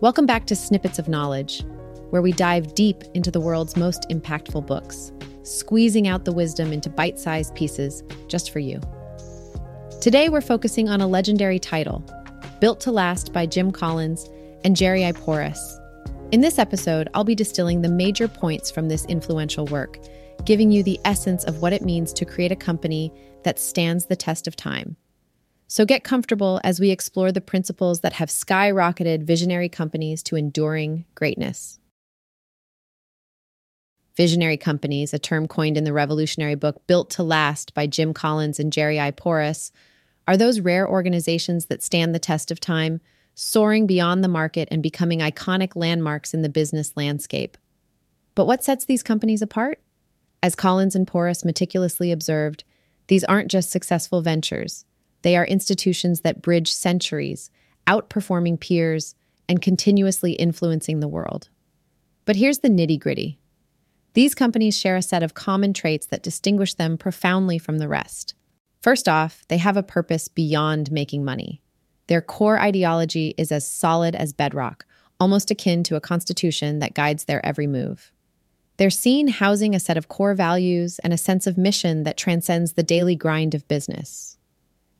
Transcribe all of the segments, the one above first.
Welcome back to Snippets of Knowledge, where we dive deep into the world's most impactful books, squeezing out the wisdom into bite sized pieces just for you. Today, we're focusing on a legendary title, Built to Last by Jim Collins and Jerry Porras. In this episode, I'll be distilling the major points from this influential work, giving you the essence of what it means to create a company that stands the test of time. So get comfortable as we explore the principles that have skyrocketed visionary companies to enduring greatness. Visionary companies, a term coined in the revolutionary book Built to Last by Jim Collins and Jerry I. Porras, are those rare organizations that stand the test of time, soaring beyond the market and becoming iconic landmarks in the business landscape. But what sets these companies apart? As Collins and Porras meticulously observed, these aren't just successful ventures. They are institutions that bridge centuries, outperforming peers and continuously influencing the world. But here's the nitty gritty these companies share a set of common traits that distinguish them profoundly from the rest. First off, they have a purpose beyond making money. Their core ideology is as solid as bedrock, almost akin to a constitution that guides their every move. They're seen housing a set of core values and a sense of mission that transcends the daily grind of business.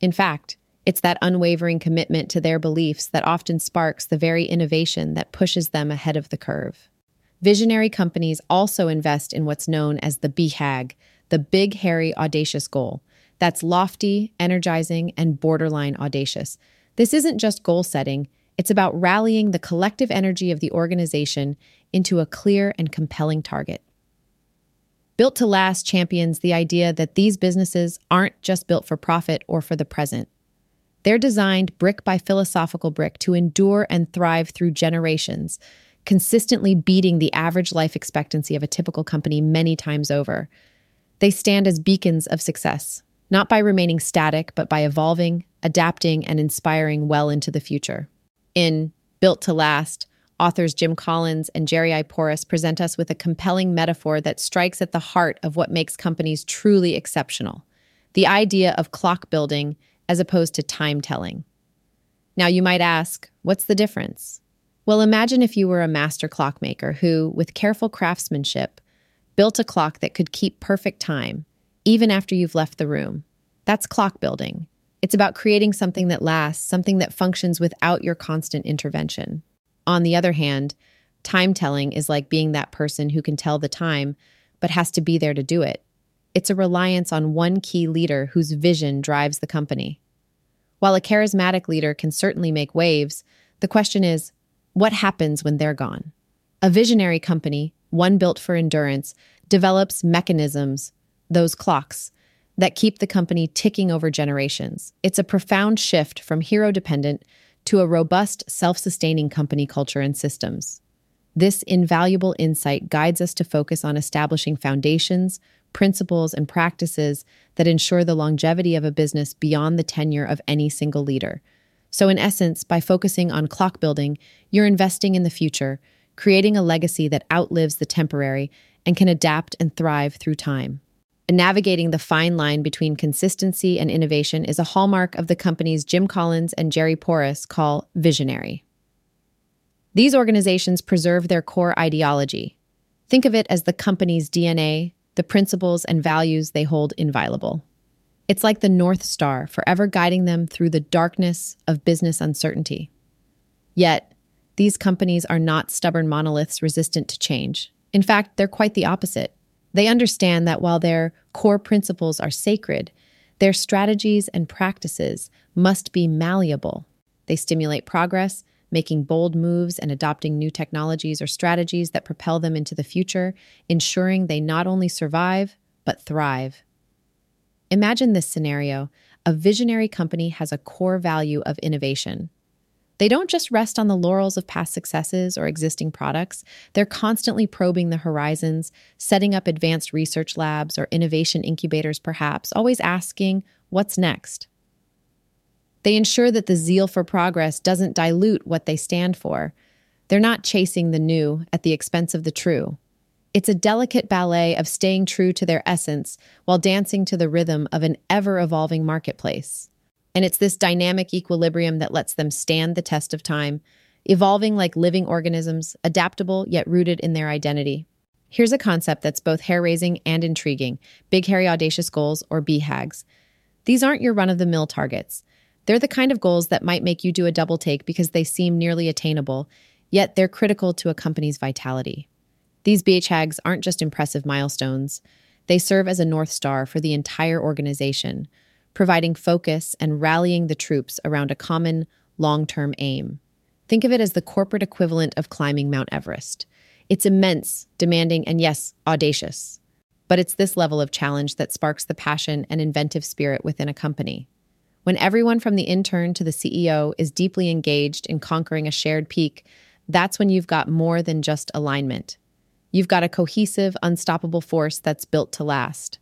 In fact, it's that unwavering commitment to their beliefs that often sparks the very innovation that pushes them ahead of the curve. Visionary companies also invest in what's known as the BHAG, the Big, Hairy, Audacious Goal. That's lofty, energizing, and borderline audacious. This isn't just goal setting, it's about rallying the collective energy of the organization into a clear and compelling target. Built to Last champions the idea that these businesses aren't just built for profit or for the present. They're designed brick by philosophical brick to endure and thrive through generations, consistently beating the average life expectancy of a typical company many times over. They stand as beacons of success, not by remaining static, but by evolving, adapting, and inspiring well into the future. In Built to Last, Authors Jim Collins and Jerry I. Porras present us with a compelling metaphor that strikes at the heart of what makes companies truly exceptional the idea of clock building as opposed to time telling. Now, you might ask, what's the difference? Well, imagine if you were a master clockmaker who, with careful craftsmanship, built a clock that could keep perfect time, even after you've left the room. That's clock building. It's about creating something that lasts, something that functions without your constant intervention. On the other hand, time telling is like being that person who can tell the time, but has to be there to do it. It's a reliance on one key leader whose vision drives the company. While a charismatic leader can certainly make waves, the question is what happens when they're gone? A visionary company, one built for endurance, develops mechanisms, those clocks, that keep the company ticking over generations. It's a profound shift from hero dependent to a robust, self sustaining company culture and systems. This invaluable insight guides us to focus on establishing foundations, principles, and practices that ensure the longevity of a business beyond the tenure of any single leader. So, in essence, by focusing on clock building, you're investing in the future, creating a legacy that outlives the temporary and can adapt and thrive through time. Navigating the fine line between consistency and innovation is a hallmark of the companies Jim Collins and Jerry Porras call visionary. These organizations preserve their core ideology. Think of it as the company's DNA, the principles and values they hold inviolable. It's like the North Star, forever guiding them through the darkness of business uncertainty. Yet, these companies are not stubborn monoliths resistant to change. In fact, they're quite the opposite. They understand that while their core principles are sacred, their strategies and practices must be malleable. They stimulate progress, making bold moves and adopting new technologies or strategies that propel them into the future, ensuring they not only survive, but thrive. Imagine this scenario a visionary company has a core value of innovation. They don't just rest on the laurels of past successes or existing products. They're constantly probing the horizons, setting up advanced research labs or innovation incubators, perhaps, always asking, what's next? They ensure that the zeal for progress doesn't dilute what they stand for. They're not chasing the new at the expense of the true. It's a delicate ballet of staying true to their essence while dancing to the rhythm of an ever evolving marketplace. And it's this dynamic equilibrium that lets them stand the test of time, evolving like living organisms, adaptable yet rooted in their identity. Here's a concept that's both hair raising and intriguing big, hairy, audacious goals, or BHAGs. These aren't your run of the mill targets. They're the kind of goals that might make you do a double take because they seem nearly attainable, yet they're critical to a company's vitality. These BHAGs aren't just impressive milestones, they serve as a North Star for the entire organization, providing focus and rallying the troops around a common, long term aim. Think of it as the corporate equivalent of climbing Mount Everest. It's immense, demanding, and yes, audacious. But it's this level of challenge that sparks the passion and inventive spirit within a company. When everyone from the intern to the CEO is deeply engaged in conquering a shared peak, that's when you've got more than just alignment. You've got a cohesive, unstoppable force that's built to last.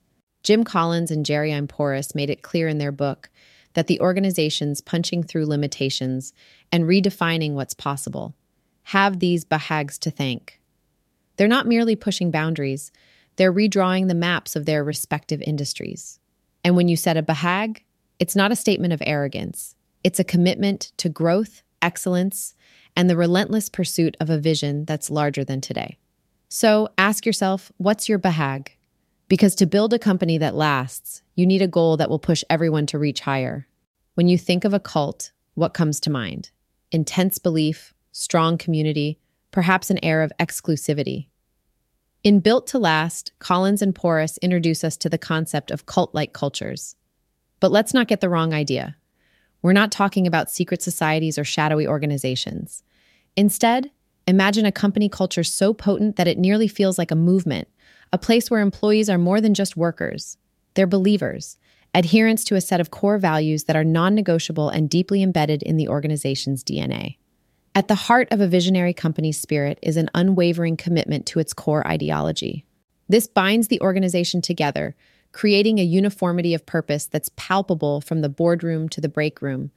Jim Collins and Jerry I. Porras made it clear in their book that the organization's punching through limitations and redefining what's possible have these Bahags to thank. They're not merely pushing boundaries, they're redrawing the maps of their respective industries. And when you set a Bahag, it's not a statement of arrogance, it's a commitment to growth, excellence, and the relentless pursuit of a vision that's larger than today. So ask yourself, what's your BHAG? Because to build a company that lasts, you need a goal that will push everyone to reach higher. When you think of a cult, what comes to mind? Intense belief, strong community, perhaps an air of exclusivity. In Built to Last, Collins and Porras introduce us to the concept of cult like cultures. But let's not get the wrong idea. We're not talking about secret societies or shadowy organizations. Instead, imagine a company culture so potent that it nearly feels like a movement, a place where employees are more than just workers. They're believers, adherents to a set of core values that are non negotiable and deeply embedded in the organization's DNA. At the heart of a visionary company's spirit is an unwavering commitment to its core ideology. This binds the organization together, creating a uniformity of purpose that's palpable from the boardroom to the break room.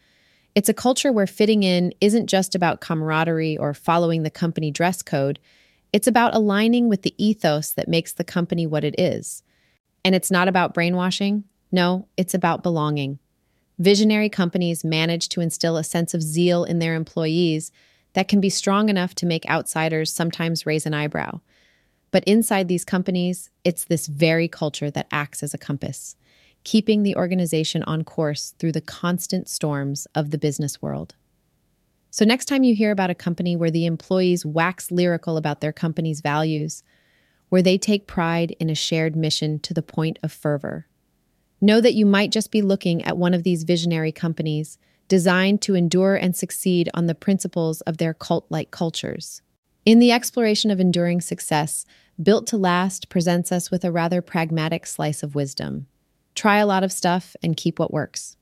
It's a culture where fitting in isn't just about camaraderie or following the company dress code, it's about aligning with the ethos that makes the company what it is. And it's not about brainwashing. No, it's about belonging. Visionary companies manage to instill a sense of zeal in their employees that can be strong enough to make outsiders sometimes raise an eyebrow. But inside these companies, it's this very culture that acts as a compass, keeping the organization on course through the constant storms of the business world. So, next time you hear about a company where the employees wax lyrical about their company's values, where they take pride in a shared mission to the point of fervor, know that you might just be looking at one of these visionary companies designed to endure and succeed on the principles of their cult like cultures. In the exploration of enduring success, Built to Last presents us with a rather pragmatic slice of wisdom. Try a lot of stuff and keep what works.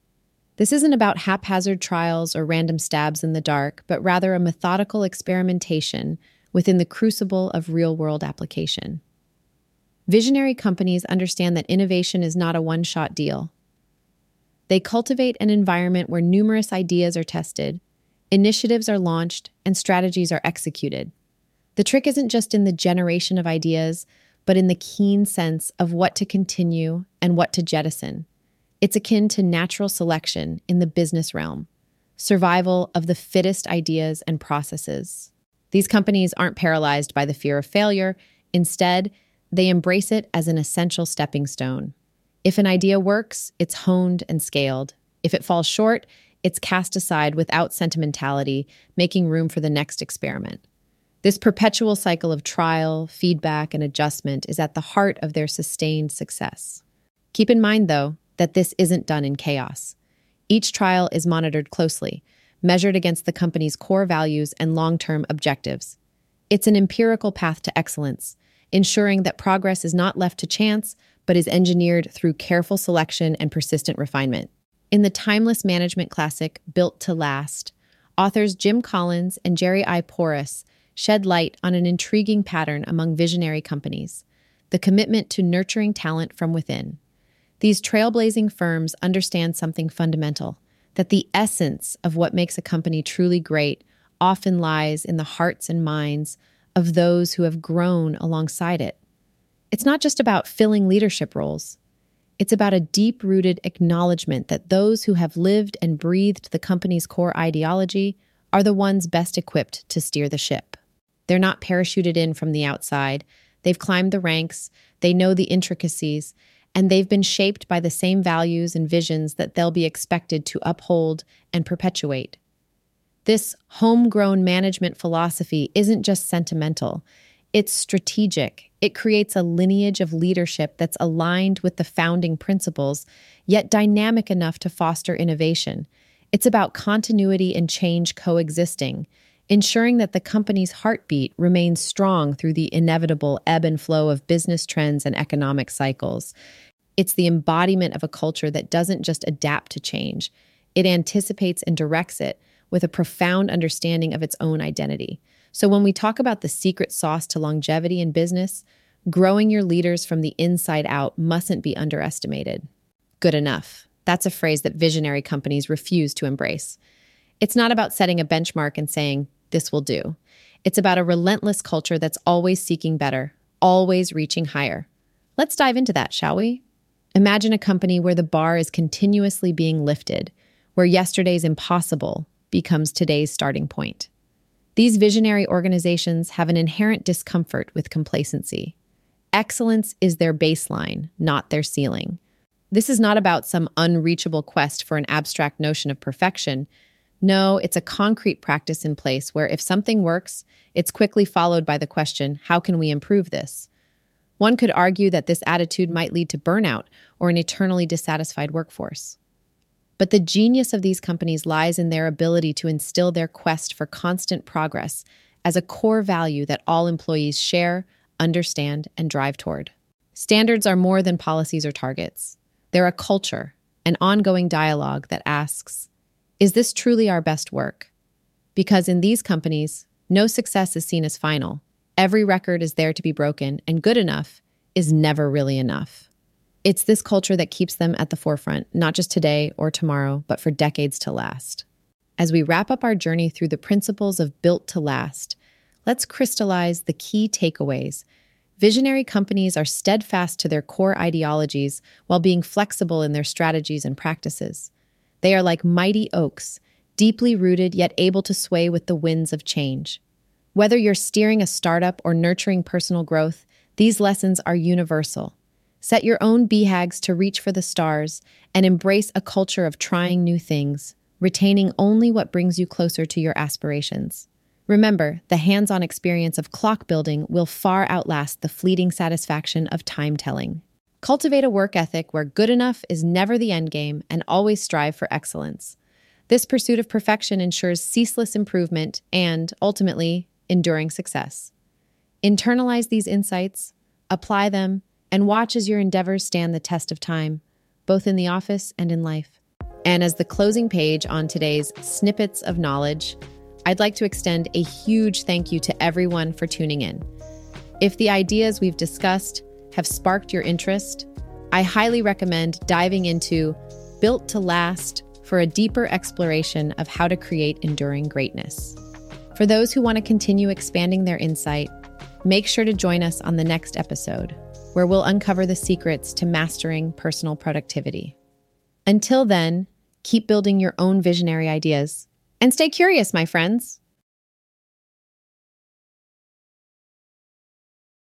This isn't about haphazard trials or random stabs in the dark, but rather a methodical experimentation within the crucible of real world application. Visionary companies understand that innovation is not a one shot deal. They cultivate an environment where numerous ideas are tested, initiatives are launched, and strategies are executed. The trick isn't just in the generation of ideas, but in the keen sense of what to continue and what to jettison. It's akin to natural selection in the business realm, survival of the fittest ideas and processes. These companies aren't paralyzed by the fear of failure. Instead, they embrace it as an essential stepping stone. If an idea works, it's honed and scaled. If it falls short, it's cast aside without sentimentality, making room for the next experiment. This perpetual cycle of trial, feedback, and adjustment is at the heart of their sustained success. Keep in mind, though, that this isn't done in chaos. Each trial is monitored closely, measured against the company's core values and long term objectives. It's an empirical path to excellence, ensuring that progress is not left to chance, but is engineered through careful selection and persistent refinement. In the timeless management classic Built to Last, authors Jim Collins and Jerry I. Porras shed light on an intriguing pattern among visionary companies the commitment to nurturing talent from within. These trailblazing firms understand something fundamental that the essence of what makes a company truly great often lies in the hearts and minds of those who have grown alongside it. It's not just about filling leadership roles. It's about a deep rooted acknowledgement that those who have lived and breathed the company's core ideology are the ones best equipped to steer the ship. They're not parachuted in from the outside. They've climbed the ranks, they know the intricacies, and they've been shaped by the same values and visions that they'll be expected to uphold and perpetuate. This homegrown management philosophy isn't just sentimental, it's strategic. It creates a lineage of leadership that's aligned with the founding principles, yet dynamic enough to foster innovation. It's about continuity and change coexisting, ensuring that the company's heartbeat remains strong through the inevitable ebb and flow of business trends and economic cycles. It's the embodiment of a culture that doesn't just adapt to change, it anticipates and directs it with a profound understanding of its own identity. So, when we talk about the secret sauce to longevity in business, growing your leaders from the inside out mustn't be underestimated. Good enough. That's a phrase that visionary companies refuse to embrace. It's not about setting a benchmark and saying, this will do. It's about a relentless culture that's always seeking better, always reaching higher. Let's dive into that, shall we? Imagine a company where the bar is continuously being lifted, where yesterday's impossible becomes today's starting point. These visionary organizations have an inherent discomfort with complacency. Excellence is their baseline, not their ceiling. This is not about some unreachable quest for an abstract notion of perfection. No, it's a concrete practice in place where if something works, it's quickly followed by the question how can we improve this? One could argue that this attitude might lead to burnout or an eternally dissatisfied workforce. But the genius of these companies lies in their ability to instill their quest for constant progress as a core value that all employees share, understand, and drive toward. Standards are more than policies or targets. They're a culture, an ongoing dialogue that asks, is this truly our best work? Because in these companies, no success is seen as final. Every record is there to be broken, and good enough is never really enough. It's this culture that keeps them at the forefront, not just today or tomorrow, but for decades to last. As we wrap up our journey through the principles of Built to Last, let's crystallize the key takeaways. Visionary companies are steadfast to their core ideologies while being flexible in their strategies and practices. They are like mighty oaks, deeply rooted yet able to sway with the winds of change. Whether you're steering a startup or nurturing personal growth, these lessons are universal. Set your own BHAGs to reach for the stars and embrace a culture of trying new things, retaining only what brings you closer to your aspirations. Remember, the hands on experience of clock building will far outlast the fleeting satisfaction of time telling. Cultivate a work ethic where good enough is never the end game and always strive for excellence. This pursuit of perfection ensures ceaseless improvement and, ultimately, enduring success. Internalize these insights, apply them, and watch as your endeavors stand the test of time, both in the office and in life. And as the closing page on today's Snippets of Knowledge, I'd like to extend a huge thank you to everyone for tuning in. If the ideas we've discussed have sparked your interest, I highly recommend diving into Built to Last for a deeper exploration of how to create enduring greatness. For those who want to continue expanding their insight, make sure to join us on the next episode, where we'll uncover the secrets to mastering personal productivity. Until then, keep building your own visionary ideas and stay curious, my friends.